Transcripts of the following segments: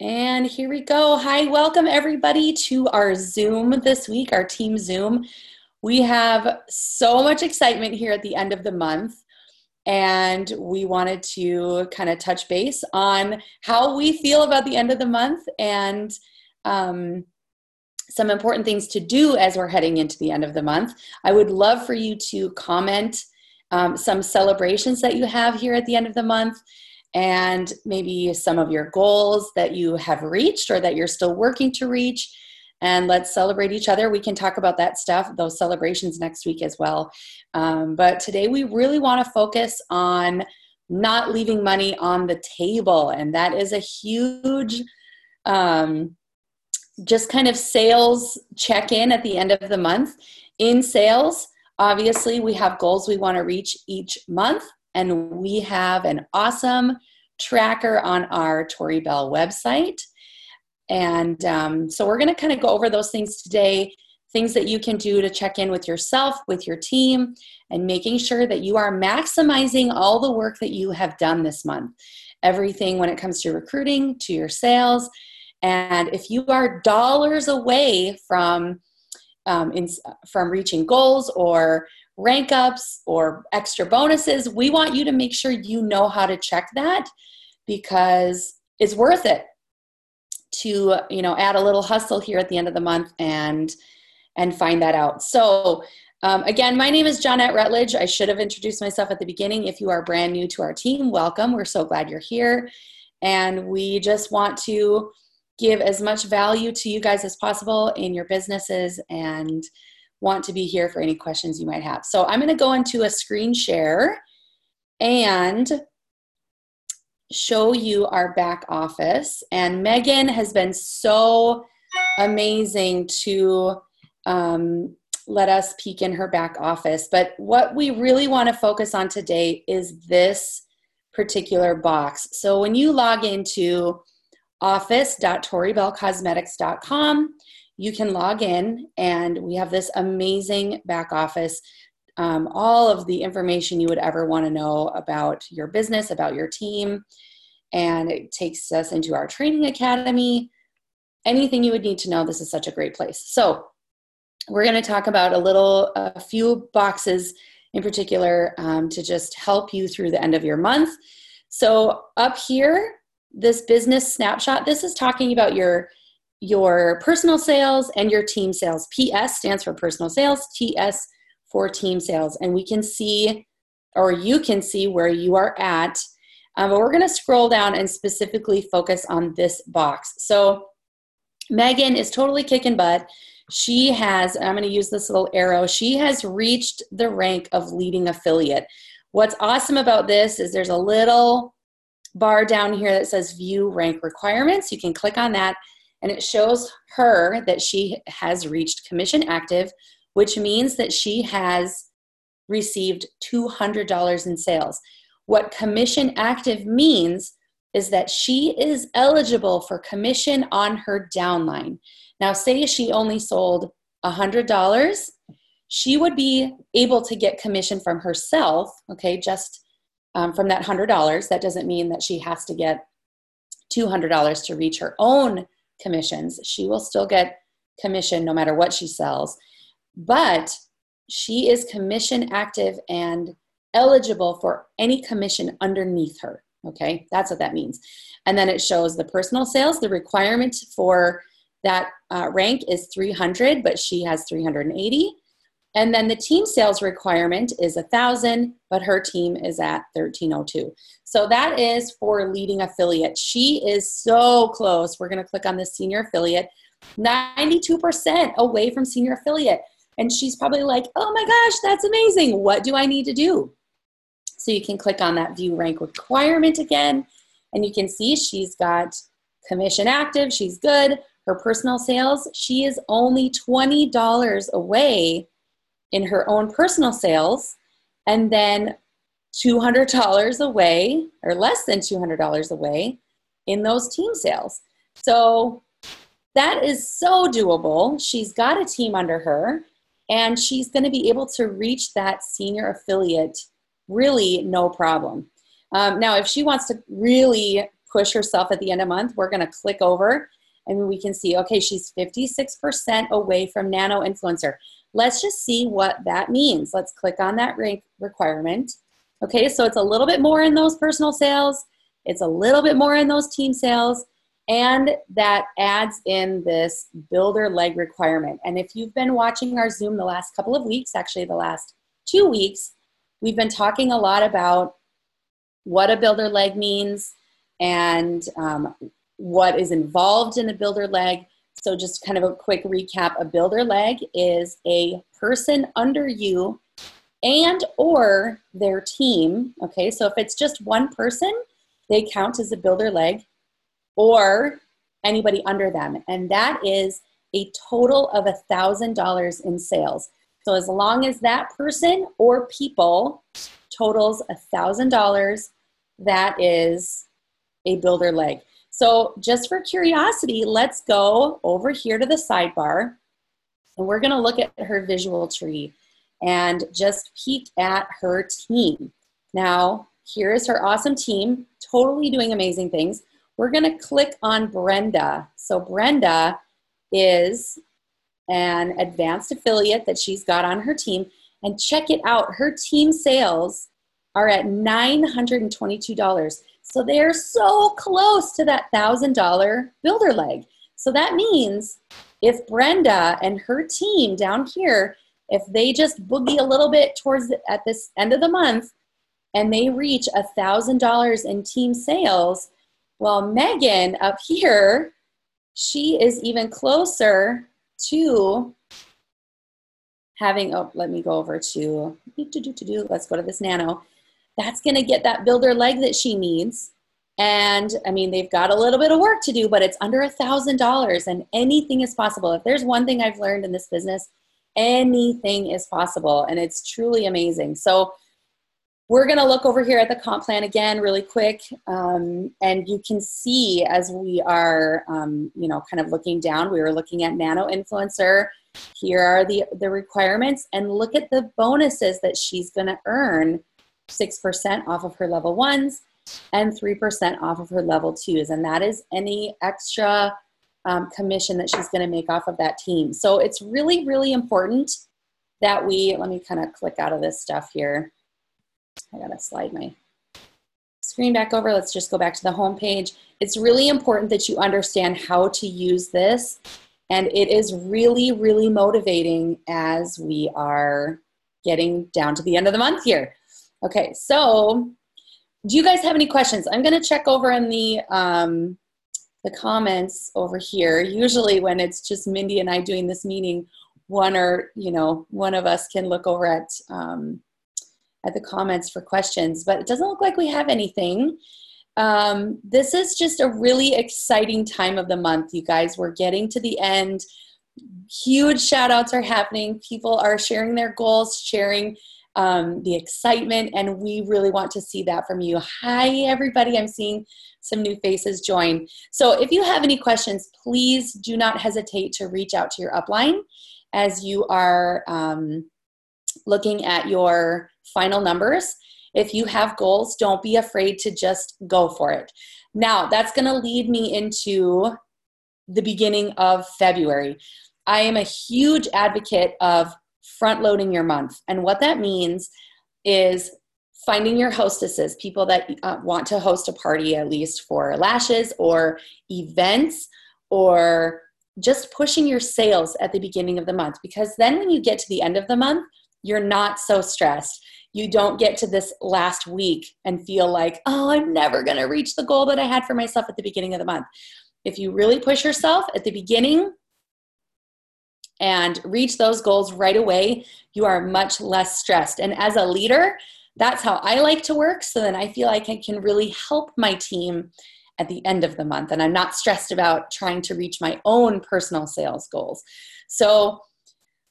And here we go. Hi, welcome everybody to our Zoom this week, our team Zoom. We have so much excitement here at the end of the month, and we wanted to kind of touch base on how we feel about the end of the month and um, some important things to do as we're heading into the end of the month. I would love for you to comment um, some celebrations that you have here at the end of the month and maybe some of your goals that you have reached or that you're still working to reach. And let's celebrate each other. We can talk about that stuff, those celebrations next week as well. Um, but today we really want to focus on not leaving money on the table. And that is a huge, um, just kind of sales check in at the end of the month. In sales, obviously, we have goals we want to reach each month and we have an awesome tracker on our Tori Belle website. And um, so we're going to kind of go over those things today things that you can do to check in with yourself, with your team, and making sure that you are maximizing all the work that you have done this month. Everything when it comes to recruiting, to your sales. And if you are dollars away from um, in, from reaching goals or rank ups or extra bonuses, we want you to make sure you know how to check that because it's worth it to you know add a little hustle here at the end of the month and and find that out. So um, again my name is Johnette Rutledge. I should have introduced myself at the beginning. If you are brand new to our team welcome. We're so glad you're here. And we just want to give as much value to you guys as possible in your businesses and want to be here for any questions you might have. So I'm going to go into a screen share and show you our back office. And Megan has been so amazing to um, let us peek in her back office. But what we really want to focus on today is this particular box. So when you log into office.toribellecosmetics.com, you can log in and we have this amazing back office. Um, all of the information you would ever want to know about your business about your team and it takes us into our training academy. Anything you would need to know this is such a great place. So we're going to talk about a little a few boxes in particular um, to just help you through the end of your month. So up here this business snapshot this is talking about your your personal sales and your team sales. PS stands for personal sales, TS for team sales. And we can see, or you can see where you are at. Um, but we're going to scroll down and specifically focus on this box. So Megan is totally kicking butt. She has, I'm going to use this little arrow, she has reached the rank of leading affiliate. What's awesome about this is there's a little bar down here that says view rank requirements. You can click on that and it shows her that she has reached commission active, which means that she has received $200 in sales. What commission active means is that she is eligible for commission on her downline. Now, say she only sold $100, she would be able to get commission from herself, okay, just um, from that $100. That doesn't mean that she has to get $200 to reach her own commissions. She will still get commission no matter what she sells, but she is commission active and eligible for any commission underneath her. Okay, that's what that means. And then it shows the personal sales. The requirement for that uh, rank is 300, but she has 380. And then the team sales requirement is a 1,000, but her team is at 1302. So that is for leading affiliate. She is so close. We're going to click on the senior affiliate, 92% away from senior affiliate. And she's probably like, oh my gosh, that's amazing. What do I need to do? So you can click on that view rank requirement again, and you can see she's got commission active. She's good. Her personal sales, she is only $20 away in her own personal sales and then $200 away or less than $200 away in those team sales. So that is so doable. She's got a team under her and she's going to be able to reach that senior affiliate really no problem. Um, now, if she wants to really push herself at the end of month, we're going to click over and we can see, okay, she's 56% away from nano influencer. Let's just see what that means. Let's click on that rank requirement. Okay, so it's a little bit more in those personal sales, it's a little bit more in those team sales, and that adds in this builder leg requirement. And if you've been watching our Zoom the last couple of weeks, actually the last two weeks, we've been talking a lot about what a builder leg means and um, what is involved in a builder leg. So, just kind of a quick recap a builder leg is a person under you and or their team okay? So if it's just one person they count as a builder leg or anybody under them. And that is a total of a thousand dollars in sales. So as long as that person or people totals a thousand dollars that is a builder leg so just for curiosity let's go over here to the sidebar and we're going to look at her visual tree and just peek at her team. Now, here is her awesome team, totally doing amazing things. We're going to click on Brenda. So, Brenda is an advanced affiliate that she's got on her team. And check it out, her team sales are at $922. So they're so close to that $1,000 builder leg. So that means if Brenda and her team down here if they just boogie a little bit towards the, at this end of the month and they reach a thousand dollars in team sales well megan up here she is even closer to having oh let me go over to let's go to this nano that's going to get that builder leg that she needs. And i mean they've got a little bit of work to do but it's under a thousand dollars and anything is possible. If there's one thing i've learned in this business anything is possible and it's truly amazing. So we're going to look over here at the comp plan again really quick um, and you can see as we are um, you know kind of looking down we were looking at nano influencer. Here are the the requirements and look at the bonuses that she's going to earn 6% off of her level ones and 3% off of her level twos and that is any extra um, commission that she's going to make off of that team. So it's really, really important that we, let me kind of click out of this stuff here. I got to slide my screen back over. Let's just go back to the home page. It's really important that you understand how to use this. And it is really, really motivating as we are getting down to the end of the month here. Okay, so do you guys have any questions? I'm going to check over in the um, the comments over here. Usually when it's just Mindy and I doing this meeting, one or, you know, one of us can look over at, um, at the comments for questions, but it doesn't look like we have anything. Um, this is just a really exciting time of the month, you guys. We're getting to the end. Huge shout outs are happening. People are sharing their goals, sharing um, the excitement, and we really want to see that from you. Hi, everybody. I'm seeing some new faces join. So if you have any questions, please do not hesitate to reach out to your upline as you are um, looking at your final numbers. If you have goals, don't be afraid to just go for it. Now, that's going to lead me into the beginning of February. I am a huge advocate of front loading your month. And what that means is finding your hostesses, people that uh, want to host a party at least for lashes or events or just pushing your sales at the beginning of the month because then when you get to the end of the month, you're not so stressed. You don't get to this last week and feel like, oh, I'm never going to reach the goal that I had for myself at the beginning of the month. If you really push yourself at the beginning, and reach those goals right away, you are much less stressed. And as a leader, that's how I like to work. So then I feel like I can really help my team at the end of the month. And I'm not stressed about trying to reach my own personal sales goals. So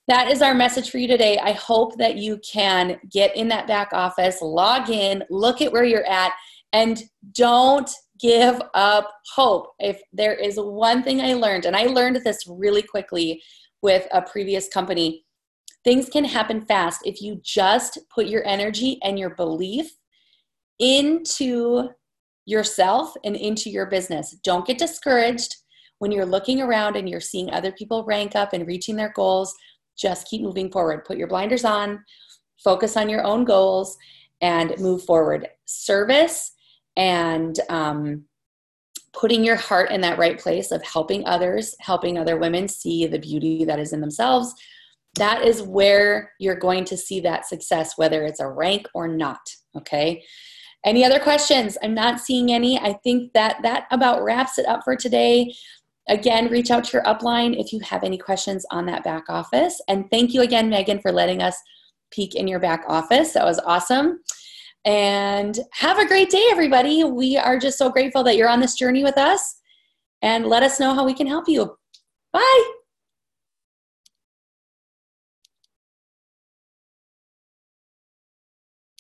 that is our message for you today. I hope that you can get in that back office, log in, look at where you're at, and don't give up hope. If there is one thing I learned, and I learned this really quickly with a previous company. Things can happen fast if you just put your energy and your belief into yourself and into your business. Don't get discouraged when you're looking around and you're seeing other people rank up and reaching their goals. Just keep moving forward. Put your blinders on, focus on your own goals, and move forward. Service and um, putting your heart in that right place of helping others, helping other women see the beauty that is in themselves. That is where you're going to see that success, whether it's a rank or not. Okay. Any other questions? I'm not seeing any. I think that that about wraps it up for today. Again, reach out to your upline if you have any questions on that back office. And thank you again, Megan, for letting us peek in your back office. That was awesome. And have a great day, everybody. We are just so grateful that you're on this journey with us. And let us know how we can help you. Bye.